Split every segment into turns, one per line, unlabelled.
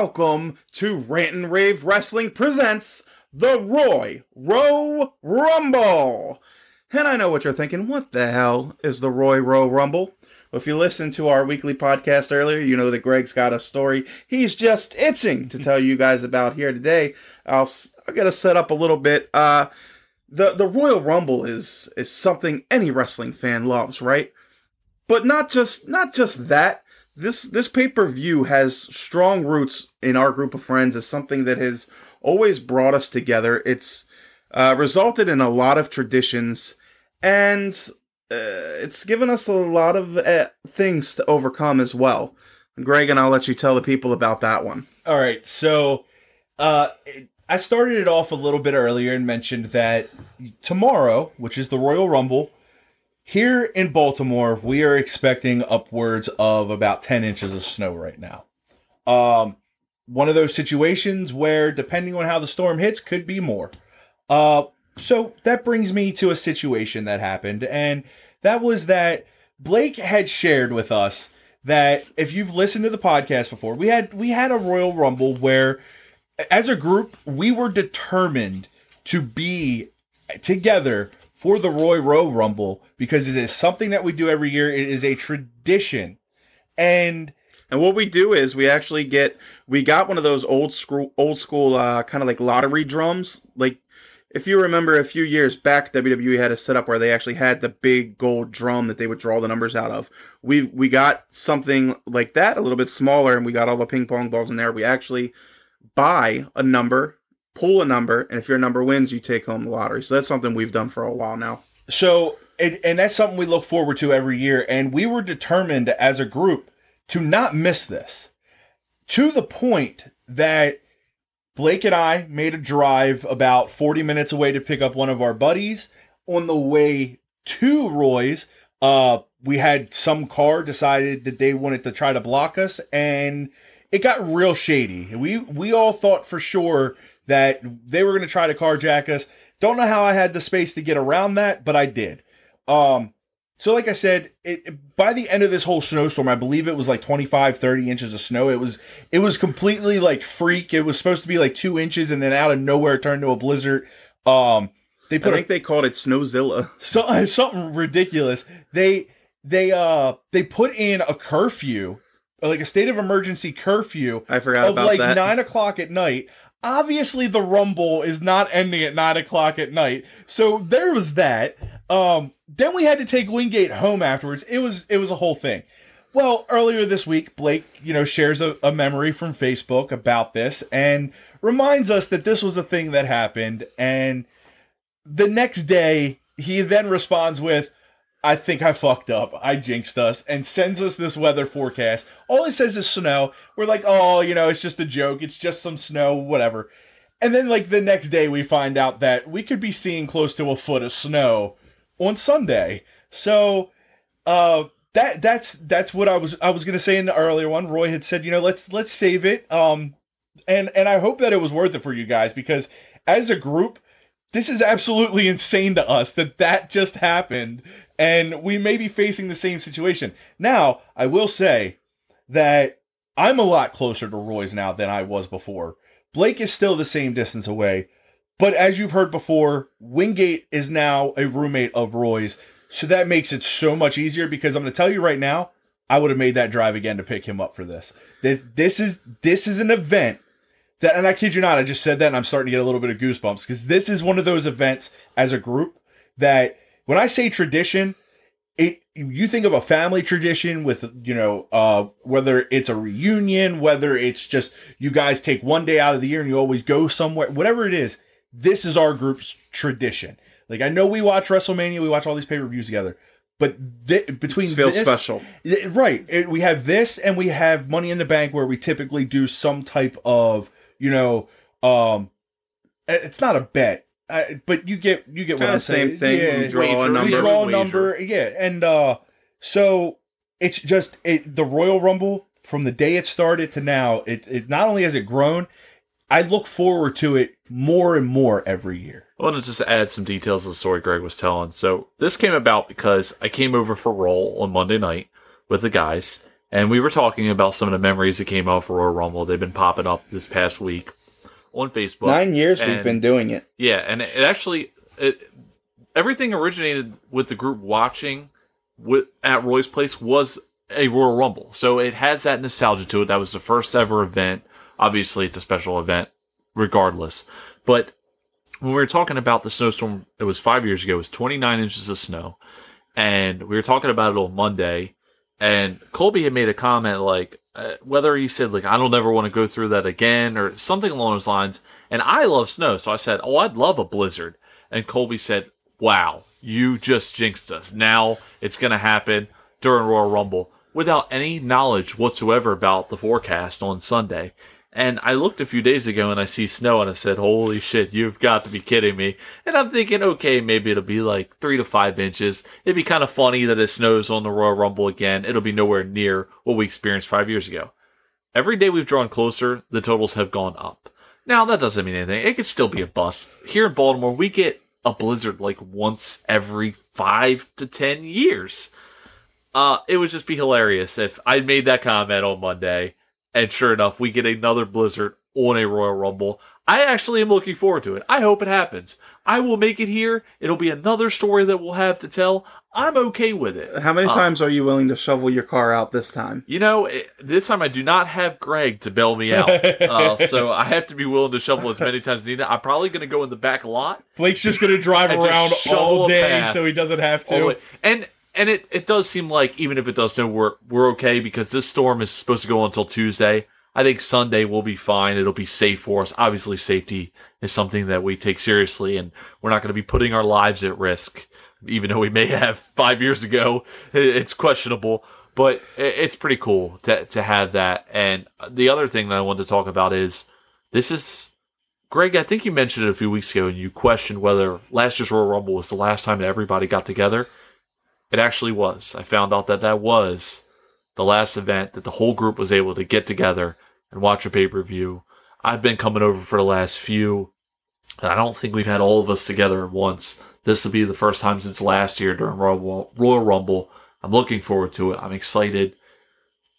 welcome to Rant and Rave Wrestling presents the Roy Row Rumble. And I know what you're thinking. What the hell is the Roy Row Rumble? Well, If you listened to our weekly podcast earlier, you know that Greg's got a story he's just itching to tell you guys about here today. I'll I got to set up a little bit. Uh, the the Royal Rumble is is something any wrestling fan loves, right? But not just not just that this this pay per view has strong roots in our group of friends as something that has always brought us together. It's uh, resulted in a lot of traditions, and uh, it's given us a lot of uh, things to overcome as well. Greg, and I'll let you tell the people about that one.
All right, so uh, I started it off a little bit earlier and mentioned that tomorrow, which is the Royal Rumble, here in Baltimore, we are expecting upwards of about 10 inches of snow right now. Um, one of those situations where, depending on how the storm hits, could be more. Uh, so that brings me to a situation that happened, and that was that Blake had shared with us that if you've listened to the podcast before, we had we had a Royal Rumble where, as a group, we were determined to be together for the Roy Row Rumble because it is something that we do every year. It is a tradition. And
and what we do is we actually get we got one of those old school old school uh, kind of like lottery drums. Like if you remember a few years back, WWE had a setup where they actually had the big gold drum that they would draw the numbers out of. We we got something like that, a little bit smaller, and we got all the ping pong balls in there. We actually buy a number pull a number, and if your number wins, you take home the lottery. So that's something we've done for a while now.
So, it, and that's something we look forward to every year. And we were determined as a group to not miss this to the point that Blake and I made a drive about 40 minutes away to pick up one of our buddies. On the way to Roy's, uh, we had some car decided that they wanted to try to block us, and it got real shady. We we all thought for sure that they were going to try to carjack us. Don't know how I had the space to get around that, but I did. Um, so like I said, it, by the end of this whole snowstorm, I believe it was like 25, 30 inches of snow. It was it was completely like freak. It was supposed to be like two inches, and then out of nowhere it turned to a blizzard. Um,
they put I think a, they called it Snowzilla.
So, something ridiculous. They they uh they put in a curfew, like a state of emergency curfew.
I forgot
of
like that.
nine o'clock at night obviously the rumble is not ending at nine o'clock at night. So there was that. Um then we had to take wingate home afterwards. It was it was a whole thing. Well earlier this week blake you know shares a, a memory from facebook about this and reminds us that this was a thing that happened. And the next day he then responds with I think I fucked up. I jinxed us and sends us this weather forecast. All it says is snow. We're like, oh, you know, it's just a joke. It's just some snow, whatever. And then, like, the next day, we find out that we could be seeing close to a foot of snow on Sunday. So, uh, that that's that's what I was I was gonna say in the earlier one. Roy had said, you know, let's let's save it. Um, and and I hope that it was worth it for you guys because as a group, this is absolutely insane to us that that just happened and we may be facing the same situation. Now, I will say that I'm a lot closer to Roy's now than I was before. Blake is still the same distance away, but as you've heard before, Wingate is now a roommate of Roy's, so that makes it so much easier because I'm going to tell you right now, I would have made that drive again to pick him up for this. This this is this is an event that and I kid you not, I just said that and I'm starting to get a little bit of goosebumps because this is one of those events as a group that when I say tradition, it you think of a family tradition with you know uh, whether it's a reunion, whether it's just you guys take one day out of the year and you always go somewhere, whatever it is. This is our group's tradition. Like I know we watch WrestleMania, we watch all these pay per views together, but th- between
feels this, special,
right? It, we have this and we have Money in the Bank, where we typically do some type of you know, um, it's not a bet I, but you get you get what I'm
saying. Same thing. Yeah, we draw a number.
We draw a number. Yeah, and uh, so it's just it, the Royal Rumble from the day it started to now. It it not only has it grown, I look forward to it more and more every year.
I want to just add some details of the story Greg was telling. So this came about because I came over for Raw on Monday night with the guys, and we were talking about some of the memories that came out for Royal Rumble. They've been popping up this past week on Facebook.
Nine years we've been doing it.
Yeah, and it actually it, everything originated with the group watching with, at Roy's place was a Royal Rumble. So it has that nostalgia to it. That was the first ever event. Obviously, it's a special event regardless. But when we were talking about the snowstorm, it was 5 years ago. It was 29 inches of snow. And we were talking about it on Monday and Colby had made a comment like uh, whether he said like I don't ever want to go through that again or something along those lines. And I love snow, so I said, "Oh, I'd love a blizzard." And Colby said, "Wow, you just jinxed us. Now it's going to happen during Royal Rumble without any knowledge whatsoever about the forecast on Sunday." And I looked a few days ago and I see snow and I said, Holy shit, you've got to be kidding me. And I'm thinking, okay, maybe it'll be like three to five inches. It'd be kind of funny that it snows on the Royal Rumble again. It'll be nowhere near what we experienced five years ago. Every day we've drawn closer, the totals have gone up. Now, that doesn't mean anything. It could still be a bust. Here in Baltimore, we get a blizzard like once every five to ten years. Uh, it would just be hilarious if I made that comment on Monday and sure enough, we get another blizzard on a Royal Rumble. I actually am looking forward to it. I hope it happens. I will make it here. It'll be another story that we'll have to tell. I'm okay with it.
How many
Uh,
times are you willing to shovel your car out this time?
You know, it, this time I do not have Greg to bail me out. uh, so I have to be willing to shovel as many times as needed. I'm probably going to go in the back a lot.
Blake's just gonna drive around all day so he doesn't have to.
And and it, it does seem like even if it does snow, we're we're okay because this storm is supposed to go until Tuesday. I think Sunday will be fine. It'll be safe for us. Obviously, safety is something that we take seriously, and we're not going to be putting our lives at risk. Even though we may have five years ago, it's questionable, but it's pretty cool to to have that. And the other thing that I wanted to talk about is this is Greg, I think you mentioned it a few weeks ago, and you questioned whether last year's Royal Rumble was the last time that everybody got together. It actually was. I found out that that was the last event that the whole group was able to get together and watch a pay per view. I've been coming over for the last few, and I don't think we've had all of us together once. This will be the first time since last year during Royal, Royal Rumble. I'm looking forward to it. I'm excited.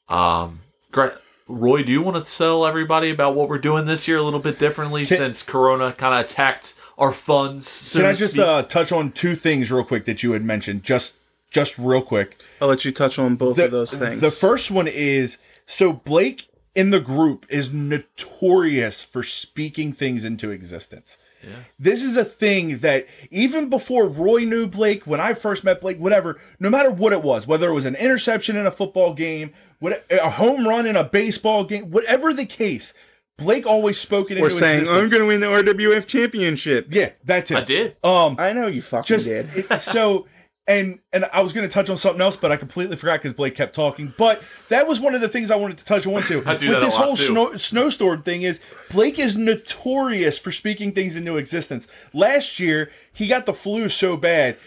Um, Gre- Roy, do you want to tell everybody about what we're doing this year a little bit differently
Can-
since Corona kind of attacked our funds? So
Can I just uh, touch on two things real quick that you had mentioned? Just just real quick.
I'll let you touch on both
the,
of those things.
The first one is so Blake in the group is notorious for speaking things into existence. Yeah. This is a thing that even before Roy knew Blake, when I first met Blake, whatever, no matter what it was, whether it was an interception in a football game, what a home run in a baseball game, whatever the case, Blake always spoke it
We're
into
saying I'm going to win the RWF championship.
yeah, that's it.
I did.
Um,
I know you fucking
just
did.
it- so and and I was going to touch on something else, but I completely forgot because Blake kept talking. But that was one of the things I wanted to touch on too.
I do
With this whole
too.
snow, snowstorm thing is Blake is notorious for speaking things into existence. Last year he got the flu so bad,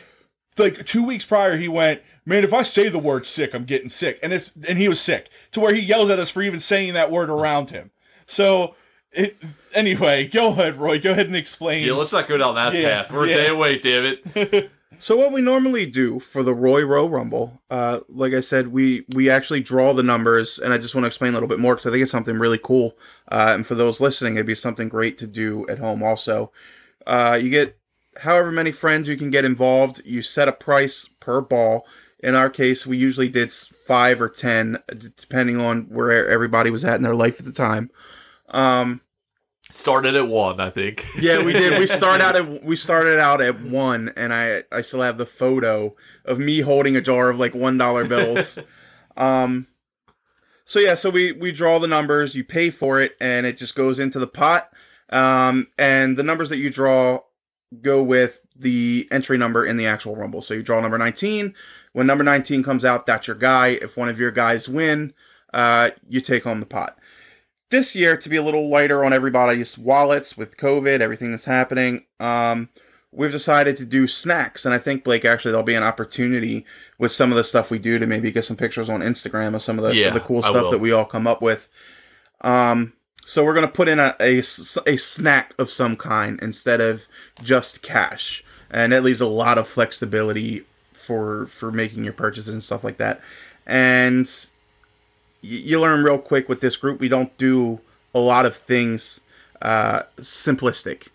like two weeks prior he went. Man, if I say the word sick, I'm getting sick, and it's and he was sick to where he yells at us for even saying that word around him. So, it, anyway, go ahead, Roy. Go ahead and explain.
Yeah, let's not go down that
Yeah,
path. We're
yeah.
a day away, damn it.
So what we normally do for the Roy Row Rumble, uh, like I said, we we actually draw the numbers, and I just want to explain a little bit more because I think it's something really cool, uh, and for those listening, it'd be something great to do at home. Also, uh, you get however many friends you can get involved. You set a price per ball. In our case, we usually did five or ten, depending on where everybody was at in their life at the time. Um,
Started at one, I think.
yeah, we did. We start out at we started out at one, and I I still have the photo of me holding a jar of like one dollar bills. um, so yeah, so we we draw the numbers, you pay for it, and it just goes into the pot. Um, and the numbers that you draw go with the entry number in the actual rumble. So you draw number nineteen. When number nineteen comes out, that's your guy. If one of your guys win, uh, you take home the pot this year to be a little lighter on everybody's wallets with COVID, everything that's happening. Um, we've decided to do snacks, and I think Blake actually there'll be an opportunity with some of the stuff we do to maybe get some pictures on Instagram of some of the,
Yeah,
the cool stuff that we all come up with. Um, so we're gonna put in a snack of some kind instead of just cash, and that leaves a lot of flexibility for for making your purchases and stuff like that. And you learn real quick with this group. We don't do a lot of things uh, simplistic.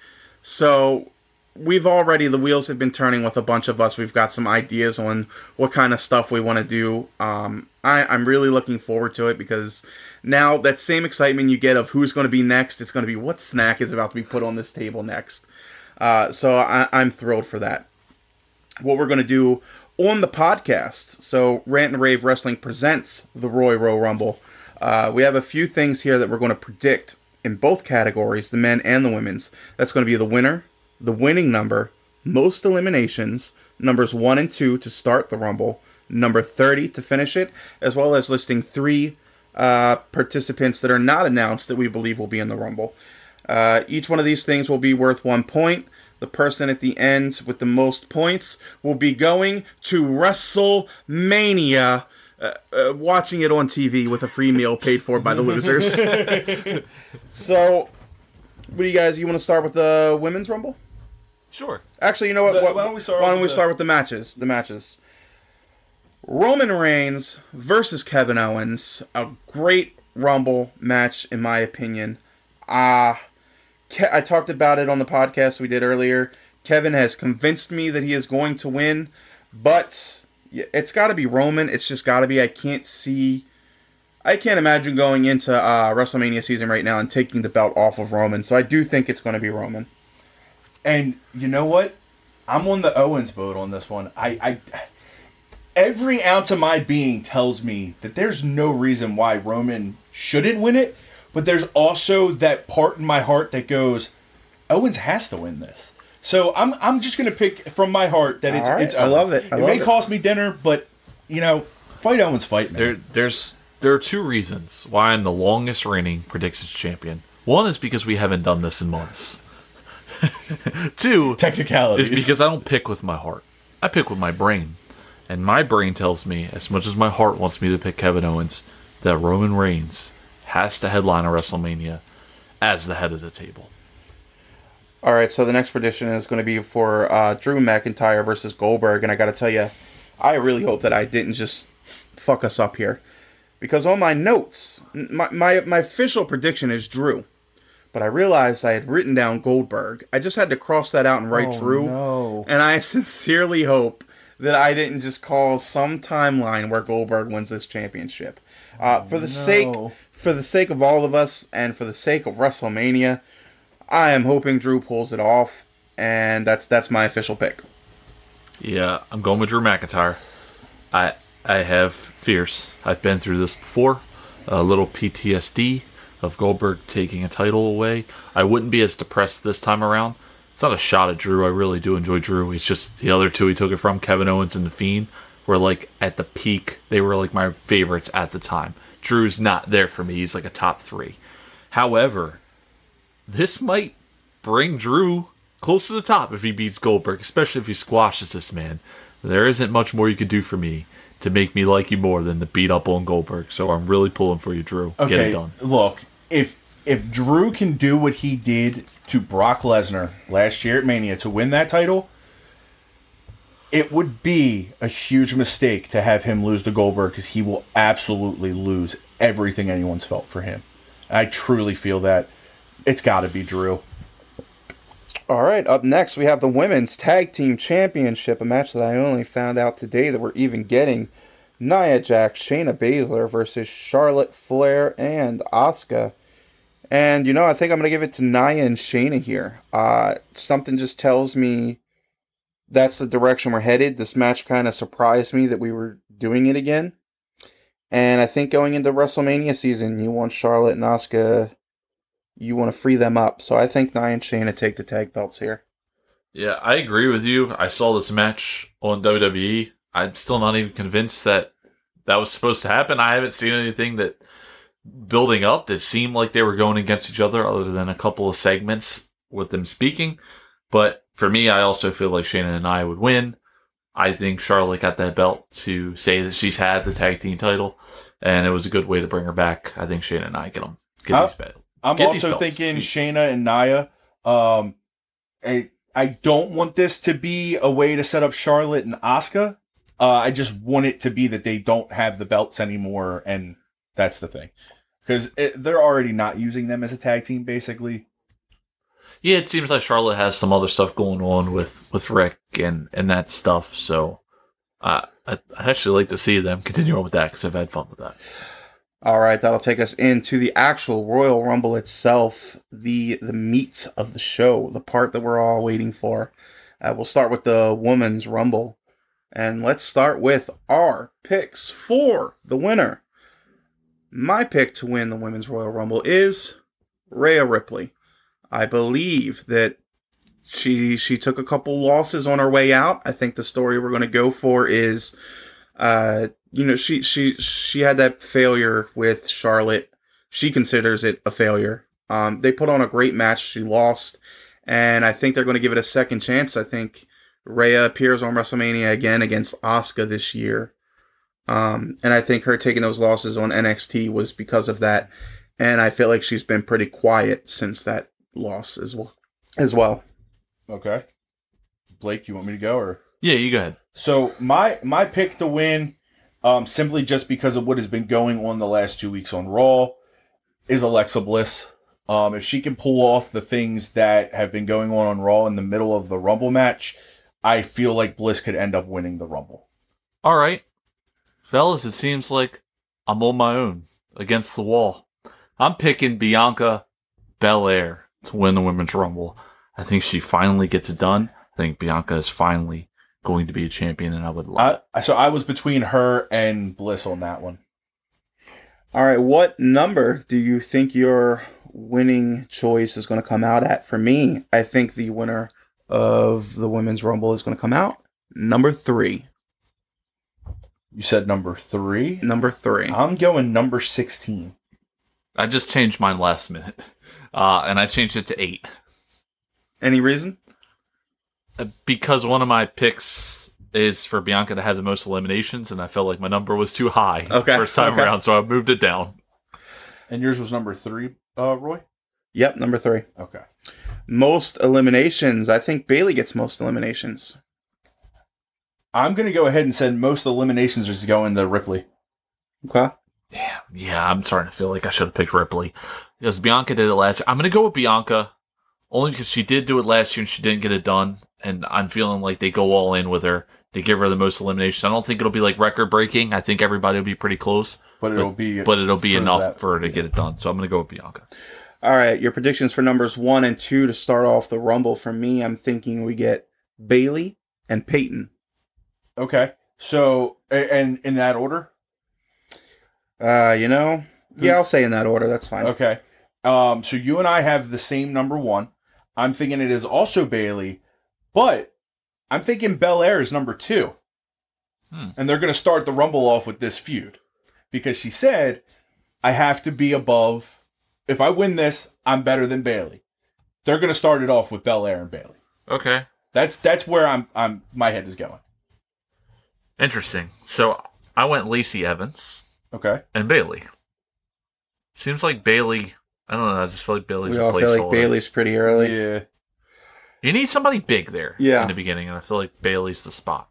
So we've already the wheels have been turning with a bunch of us. We've got some ideas on what kind of stuff we want to do. Um, I, I'm really looking forward to it because now that same excitement you get of who's going to be next, it's going to be what snack is about to be put on this table next. Uh, so I, I'm thrilled for that. What we're going to do on the podcast. So Rant and Rave Wrestling presents the Roy Row Rumble. Uh, we have a few things here that we're going to predict in both categories, the men and the women's. That's going to be the winner, the winning number, most eliminations, numbers 1 and 2 to start the Rumble, number 30 to finish it, as well as listing three uh, participants that are not announced that we believe will be in the Rumble. Uh, each one of these things will be worth one point. The person at the end with the most points will be going to WrestleMania, uh, uh, watching it on TV with a free meal paid for by the losers. so, what do you guys? You want to start with the women's rumble?
Sure.
Actually, you know what?
The-
what-
why don't we start
why don't we
with the-
start with the matches? The matches. Roman Reigns versus Kevin Owens, a great Rumble match in my opinion. Uh Ke- I talked about it on the podcast we did earlier. Kevin has convinced me that he is going to win, but it's got to be Roman. It's just got to be. I can't see. I can't imagine going into uh, WrestleMania season right now and taking the belt off of Roman. So I do think it's going to be Roman.
And you know what? I'm on the Owens boat on this one. I, I every ounce of my being tells me that there's no reason why Roman shouldn't win it, but there's also that part in my heart that goes, Owens has to win this. So I'm I'm just gonna pick from my heart that it's
All right.
it's
I love it. I
it
love
may
it.
cost me dinner, but you know, fight Owens, fight man.
There, there's there are two reasons why I'm the longest reigning predictions champion. One is because we haven't done this in months. Two
Technicalities.
is because I don't pick with my heart. I pick with my brain, and my brain tells me, as much as my heart wants me to pick Kevin Owens, that Roman Reigns has to headline a WrestleMania as the head of the table.
All right, so the next prediction is going to be for uh, Drew McIntyre versus Goldberg, and I got to tell you, I really hope that I didn't just fuck us up here, because on my notes, my my, my official prediction is Drew, but I realized I had written down Goldberg. I just had to cross that out and write
Oh,
Drew,
no.
and I sincerely hope that I didn't just call some timeline where Goldberg wins this championship. Uh, for the sake
no.
For the sake of all of us and for the sake of WrestleMania, I am hoping Drew pulls it off, and that's that's my official pick.
Yeah, I'm going with Drew McIntyre. I I have fears. I've been through this before. A little PTSD of Goldberg taking a title away. I wouldn't be as depressed this time around. It's not a shot at Drew. I really do enjoy Drew. It's just the other two he took it from, Kevin Owens and The Fiend, were like at the peak. They were like my favorites at the time. Drew's not there for me. He's like a top three. However, this might bring Drew close to the top if he beats Goldberg, especially if he squashes this man. There isn't much more you could do for me to make me like you more than to beat up on Goldberg. So I'm really pulling for you, Drew. Get it done.
Look, if if Drew can do what he did to Brock Lesnar last year at Mania to win that title, it would be a huge mistake to have him lose to Goldberg because he will absolutely lose everything anyone's felt for him. I truly feel that it's got to be Drew.
All right, up next we have the women's tag team championship, a match that I only found out today that we're even getting. Nia Jax, Shayna Baszler versus Charlotte Flair and Asuka. And you know, I think I'm gonna give it to Nia and Shayna here. Uh, something just tells me that's the direction we're headed. This match kind of surprised me that we were doing it again. And I think going into WrestleMania season, you want Charlotte and Asuka you want to free them up. So I think Nia and Shayna take the tag belts here.
Yeah, I agree with you. I saw this match on WWE. I'm still not even convinced that that was supposed to happen. I haven't seen anything that building up that seemed like they were going against each other other than a couple of segments with them speaking. But for me, I also feel like Shayna and Nia would win. I think Charlotte got that belt to say that she's had the tag team title, and it was a good way to bring her back. I think Shayna and Nia get them. Get
Huh?
these belts.
I'm
Get
also thinking
These-
Shayna and Nia. Um, I I don't want this to be a way to set up Charlotte and Asuka. Uh, I just want it to be that they don't have the belts anymore, and That's the thing, because they're already not using them as a tag team, basically.
Yeah, it seems like Charlotte has some other stuff going on with with Ric and and that stuff. So, uh, I I actually like to see them continue on with that because I've had fun with that.
All right, that'll take us into the actual Royal Rumble itself, the the meat of the show, the part that we're all waiting for. Uh, we'll start with the Women's Rumble, and let's start with our picks for the winner. My pick to win the Women's Royal Rumble is Rhea Ripley. I believe that she she took a couple losses on her way out. I think the story we're going to go for is uh you know she she she had that failure with Charlotte. She considers it a failure. Um, they put on a great match. She lost, and I think they're going to give it a second chance. I think Rhea appears on WrestleMania again against Asuka this year, um, and I think her taking those losses on NXT was because of that. And I feel like she's been pretty quiet since that loss as well. As well.
Okay, Blake, you want me to go or?
Yeah, you go ahead.
So my my pick to win, um, simply just because of what has been going on the last two weeks on Raw, is Alexa Bliss. Um, if she can pull off the things that have been going on on Raw in the middle of the Rumble match, I feel like Bliss could end up winning the Rumble.
All right, fellas, it seems like I'm on my own against the wall. I'm picking Bianca Belair to win the Women's Rumble. I think she finally gets it done. I think Bianca is finally going to be a champion, and I would love
I, so I was between her and Bliss on that one.
All right, what number do you think your winning choice is going to come out at? For me, I think the winner of the Women's Rumble is going to come out number three.
You said number three.
Number three.
I'm going number sixteen.
I just changed mine last minute, uh, and I changed it to eight
Any reason?
Uh, because one of my picks is for Bianca to have the most eliminations, and I felt like my number was too high
Okay,
first time
okay.
around, so I moved it down.
And yours was number three, uh, Roy.
Yep, number three.
Okay.
Most eliminations. I think Bayley gets most eliminations.
I'm gonna go ahead and send most eliminations is going to Ripley.
Okay.
Damn, yeah, I'm starting to feel like I should have picked Ripley because Bianca did it last year. I'm gonna go with Bianca only because she did do it last year and she didn't get it done, and I'm feeling like they go all in with her. They give her the most eliminations. I don't think it'll be like record breaking. I think everybody will be pretty close,
But it'll be
but it'll be
for
enough
that-
for her to get it done. So I'm gonna go with Bianca.
All right, your predictions for numbers one and two to start off the Rumble. For me, I'm thinking we get Bayley and Peyton.
Okay. So and in that order?
Uh, you know, yeah, I'll say in that order. That's fine.
Okay. Um, so you and I have the same number one. I'm thinking it is also Bayley, but I'm thinking Belair is number two.
Hmm.
And they're going to start the Rumble off with this feud because she said, I have to be above. If I win this, I'm better than Bayley. They're going to start it off with Belair and Bayley.
Okay,
That's that's where I'm I'm my head is going.
interesting. So I went Lacey Evans
Okay.
and Bayley. Seems like Bayley. I don't know. I just feel like Bayley's
we
a
all feel like. Bayley's pretty early.
Yeah.
You need somebody big there
Yeah.
in the beginning, and I feel like Bayley's the spot.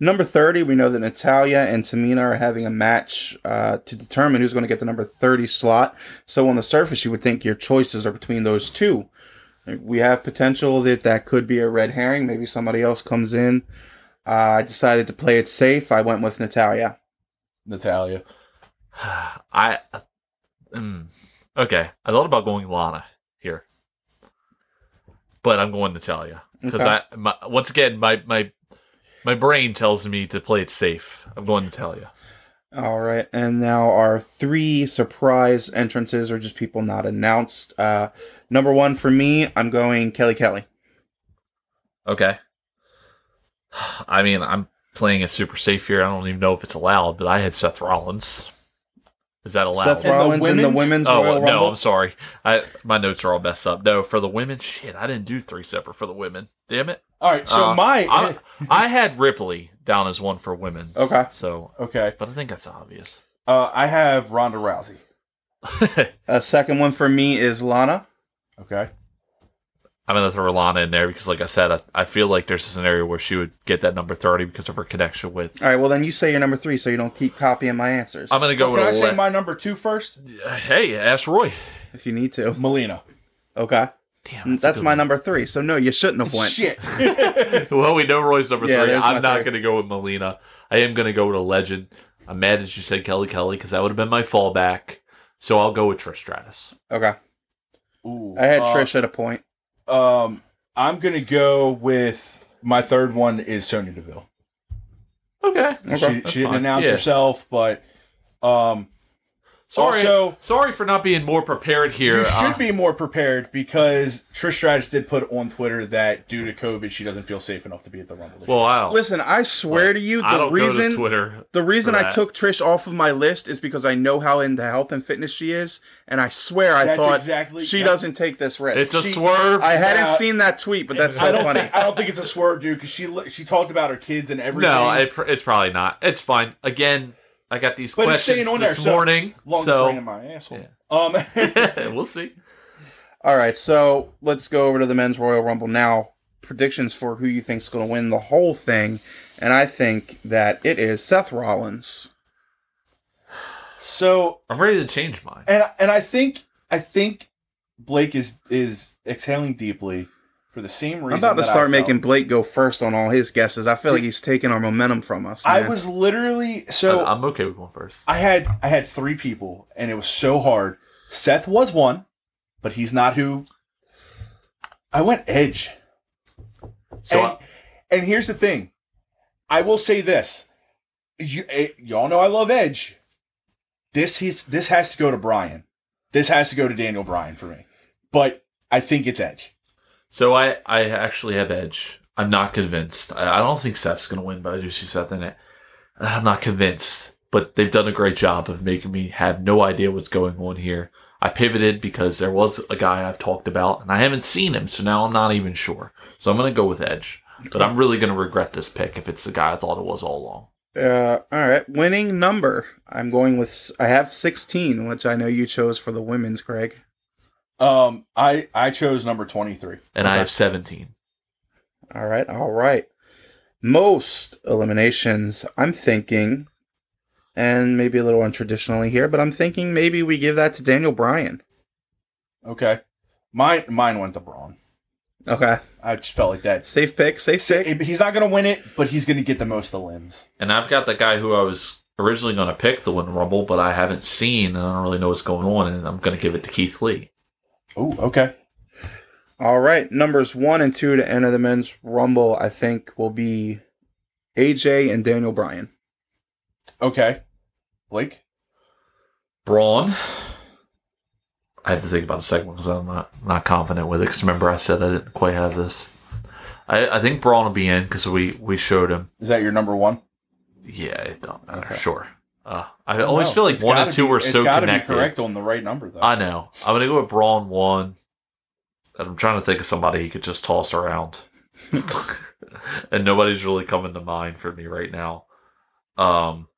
Number 30, we know that Natalya and Tamina are having a match uh, to determine who's going to get the number 30 slot. So, on the surface, you would think your choices are between those two. We have potential that that could be a red herring. Maybe somebody else comes in. Uh, I decided to play it safe. I went with Natalya.
Natalya.
I mm, okay. I thought about going Lana here, but I'm going Natalya because
Okay.
I my, once again my my my brain tells me to play it safe. I'm going Natalya.
All right. And now our three surprise entrances are just people not announced. Uh, number one for me, I'm going Kelly Kelly.
Okay. I mean, I'm playing it super safe here. I don't even know if it's allowed, but I had Seth Rollins. Is that allowed?
Seth
the
Rollins in the
women's?
women's
Oh
Royal
no,
Rumble.
I'm sorry. I my notes are all messed up. No, for the women, shit, I didn't do three separate for the women. Damn it.
All right. So
Uh,
my
I, I had Ripley down as one for women.
Okay.
So,
okay.
but I think that's obvious.
Uh, I have Ronda Rousey.
A second one for me is Lana.
Okay.
I'm gonna throw Lana in there because, like I said, I, I feel like there's a scenario where she would get that number thirty because of her connection with.
All right, well then you say your number three, so you don't keep copying my answers.
I'm gonna go
Can I say
ele-
my number two first?
hey, ask Roy.
if you need to.
Melina.
Okay,
Damn,
that's,
a good
my
one.
number three. So no, you shouldn't have went.
Shit.
Well, we know Roy's number
Yeah,
three. I'm not gonna go with Melina. I am gonna go with a legend. I'm mad that you said Kelly Kelly because that would have been my fallback. So I'll go with Trish Stratus.
Okay,
Ooh,
I had
uh,
Trish at a point.
Um, I'm gonna go with my third one is Sonya Deville.
Okay.
Okay,
she
that's
she didn't
fine.
announce
Yeah.
herself, but um,
Sorry,
Also-
sorry for not being more prepared here.
you should
Uh,
be more prepared because Trish Stratus did put on Twitter that due to COVID, she doesn't feel safe enough to be at the Rumble.
well, I don't.
Listen, I swear to you,
I
the
don't go to
reason
Twitter.
the reason I took Trish off of my list is because I know how into health and fitness she is, and I swear I
That's
thought
exactly-
she
that-
doesn't take this risk.
It's a
She-
swerve.
I hadn't
Yeah.
seen that tweet, but that's so
I don't
funny.
think I don't think it's a swerve, dude, because she she talked about her kids and everything.
no, it, it's probably not. It's fine. Again, I got these
But
questions
staying on there,
this
so-
morning,
long
so
train in my asshole. Um,
we'll see.
All right, so let's go over to the men's Royal Rumble now. Predictions for who you think's going to win the whole thing, and I think that it is Seth Rollins.
so
I'm ready to change mine.
and and I think I think Blake is is exhaling deeply for the same reason.
I'm about to
that
start making Blake go first on all his guesses. I feel like he's taking our momentum from us.
I was literally so
I'm okay with going first.
I had I had three people, and it was so hard. Seth was one, but he's not who. I went Edge,
So
and,
I-
and here's the thing. I will say this: you eh, y'all know I love Edge. This he's this has to go to Bryan. This has to go to Daniel Bryan for me. But I think it's Edge.
So I, I actually have Edge. I'm not convinced. I, I don't think Seth's going to win, but I do see Seth in it. I'm not convinced, but they've done a great job of making me have no idea what's going on here. I pivoted because there was a guy I've talked about, and I haven't seen him, so now I'm not even sure. So I'm going to go with Edge, but I'm really going to regret this pick if it's the guy I thought it was all along.
Uh, all right, winning number. I'm going with. I have 16, which I know you chose for the women's, Greg.
Um, I I chose number twenty three.
And I have 17.
All right, all right. Most eliminations, I'm thinking, and maybe a little untraditionally here, but I'm thinking maybe we give that to Daniel Bryan.
Okay, mine mine went to Braun.
Okay,
I just felt like that.
safe pick, safe pick.
He's not going to win it, but he's going to get the most of the limbs.
And I've got the guy who I was originally going to pick to win the Rumble, but I haven't seen, and I don't really know what's going on, and I'm going to give it to Keith Lee.
Oh, okay.
All right, numbers one and two to enter the men's rumble. I think will be AJ and Daniel Bryan.
Okay. Blake?
Braun. I have to think about the second one because I'm not not confident with it. Because remember, I said I didn't quite have this. I, I think Braun will be in because we we showed him.
Is that your number one?
Yeah, it don't matter.
Okay.
Sure. Uh, I always
No,
feel like
it's
one and two
be-
were
it's
so
gotta
connected.
be correct on the right number, though.
I know. I'm gonna go with Braun one. And I'm trying to think of somebody he could just toss around. and nobody's really coming to mind for me right now. Um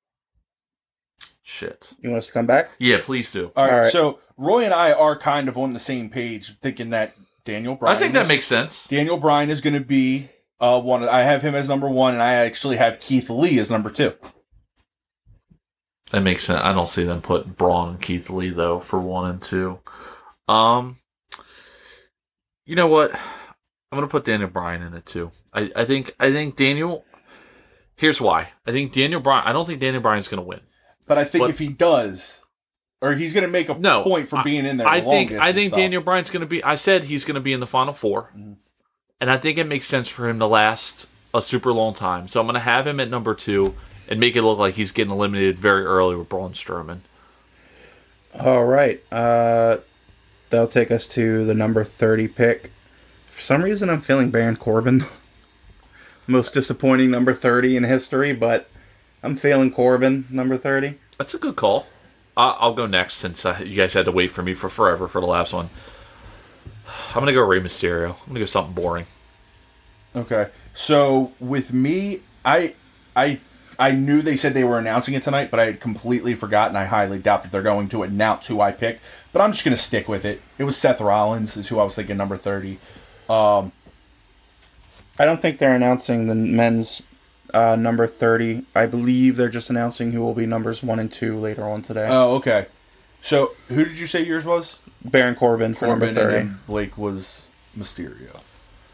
shit.
You want us to come back?
Yeah, please do.
All right,
All right.
So Roy and I are kind of on the same page, thinking that Daniel Bryan.
I think that
is-
makes sense.
Daniel Bryan is going to be uh, one. I have him as number one, and I actually have Keith Lee as number two.
That makes sense. I don't see them putting Braun and Keith Lee though for one and two. Um, you know what? I'm gonna put Daniel Bryan in it too. I, I think I think Daniel. Here's why. I think Daniel Bryan. I don't think Daniel Bryan's gonna win.
But I think
But-
if he does, or he's going to make a
No,
point for being in there.
I think I think. Daniel Bryan's gonna be. I said he's gonna be in the final 4
Mhm.
and I think it makes sense for him to last a super long time. So I'm gonna have him at number two and make it look like he's getting eliminated very early with Braun Strowman.
All right. Uh, that'll take us to the number 30 pick. For some reason, I'm feeling Baron Corbin. Most disappointing number 30 in history, but I'm feeling Corbin, number 30.
That's a good call. I- I'll go next since uh, you guys had to wait for me for forever for the last one. I'm gonna go Rey Mysterio. I'm gonna go something boring.
Okay. So with me, I I I knew they said they were announcing it tonight, but I had completely forgotten. I highly doubt that they're going to announce who I picked. But I'm just gonna stick with it. It was Seth Rollins is who I was thinking number thirty. Um,
I don't think they're announcing the men's uh, number 30. I believe they're just announcing who will be numbers 1 and 2 later on today.
oh, okay. So, who did you say yours was?
Baron Corbin for
Corbin,
number 30.
then Blake was Mysterio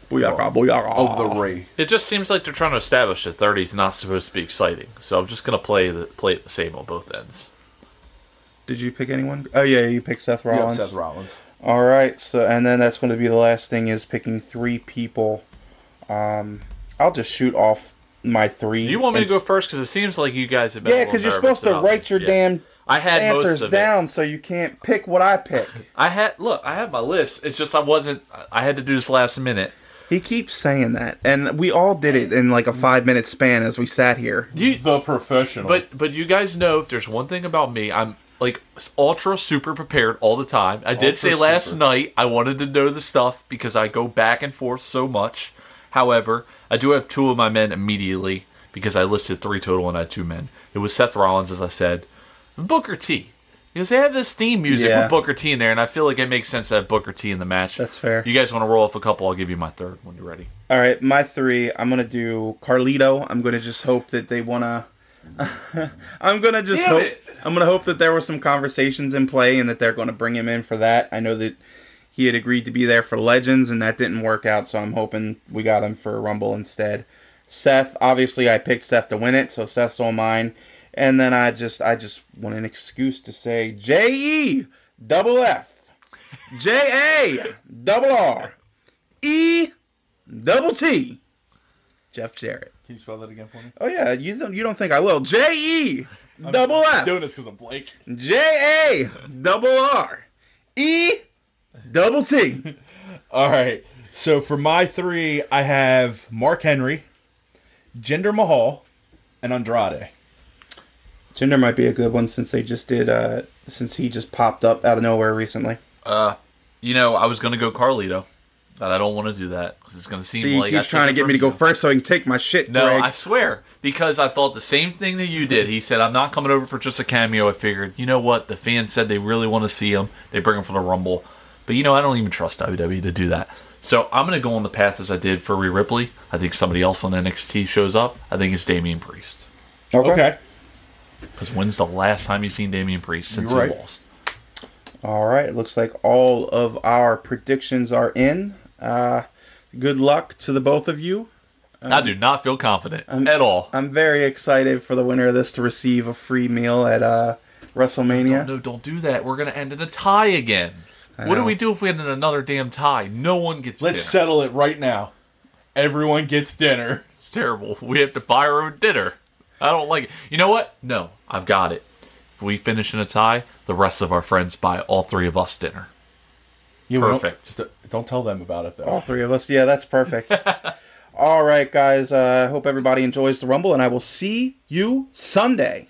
Booyaka, booyaka.
of the Ray.
It just seems like they're trying to establish that 30 is not supposed to be exciting. So I'm just gonna play the play it the same on both ends.
Did you pick anyone? Oh, yeah, you picked Seth
Yeah,
Rollins.
Seth Rollins.
All right, so and then that's going to be the last thing is picking three people. Um, I'll just shoot off my three.
Do you want me to go first? Because it seems like you guys have been.
Yeah,
because
because you're supposed to write your damn
I had most
answers
of it.
down, so you can't pick what I pick.
I had look. I had my list. It's just I wasn't. I had to do this last minute.
He keeps saying that, and we all did it in like a five minute span as we sat here.
You,
The professional.
but but you guys know if there's one thing about me, I'm like ultra super prepared all the time. I did
Ultra
say last
super.
night I wanted to know the stuff because I go back and forth so much. However, I do have two of my men immediately because I listed three total and I had two men. It was Seth Rollins, as I said, Booker T. Because they have this theme music
Yeah.
with Booker T in there, and I feel like it makes sense to have Booker T in the match.
That's fair.
You guys want to roll off a couple? I'll give you my third when you're ready.
All right, my three. I'm gonna do Carlito. I'm gonna just hope that they wanna. I'm gonna just
Damn
hope.
it.
I'm gonna hope that there were some conversations in play and that they're gonna bring him in for that. I know that he had agreed to be there for Legends and that didn't work out, so I'm hoping we got him for Rumble instead. Seth, obviously, I picked Seth to win it, so Seth's on mine. And then I just, I just want an excuse to say J E double F J A double R E double T. Jeff Jarrett.
Can you spell that again for me?
Oh yeah, you don't you don't think I will? J E double F
Doing this because I'm Blake.
J A double R E double T.
All right. So for my three, I have Mark Henry, Jinder Mahal, and Andrade.
Jinder might be a good one since they just did uh since he just popped up out of nowhere recently.
Uh, you know, I was gonna go Carlito, but I don't want to do that because it's gonna seem
See, he
like I
keeps trying to get me to go first so he can take my shit.
No,
Greg.
I swear, because I thought the same thing that you did. He said, "I'm not coming over for just a cameo." I figured, you know what? The fans said they really want to see him. They bring him for the Rumble, but you know, I don't even trust WWE to do that. So I'm gonna go on the path as I did for Rhea Ripley. I think somebody else on NXT shows up. I think it's Damian Priest.
Okay.
Because when's the last time you've seen Damian Priest since
You're
he lost?
All right, it looks like all of our predictions are in. Uh, good luck to the both of you.
I do not feel confident at all.
I'm very excited for the winner of this to receive a free meal at uh, WrestleMania.
No, don't do that. We're gonna end in a tie again. What do we do if we end in another damn tie? No one gets
Let's
dinner.
settle it right now. Everyone gets dinner.
It's terrible. We have to buy our own dinner. I don't like it. You know what? No, I've got it. If we finish in a tie, the rest of our friends buy all three of us dinner.
You don't-
Perfect.
Don't, tell them about it though.
All three of us. Yeah, that's perfect. all right, guys. I uh, hope everybody enjoys the Rumble, and I will see you Sunday.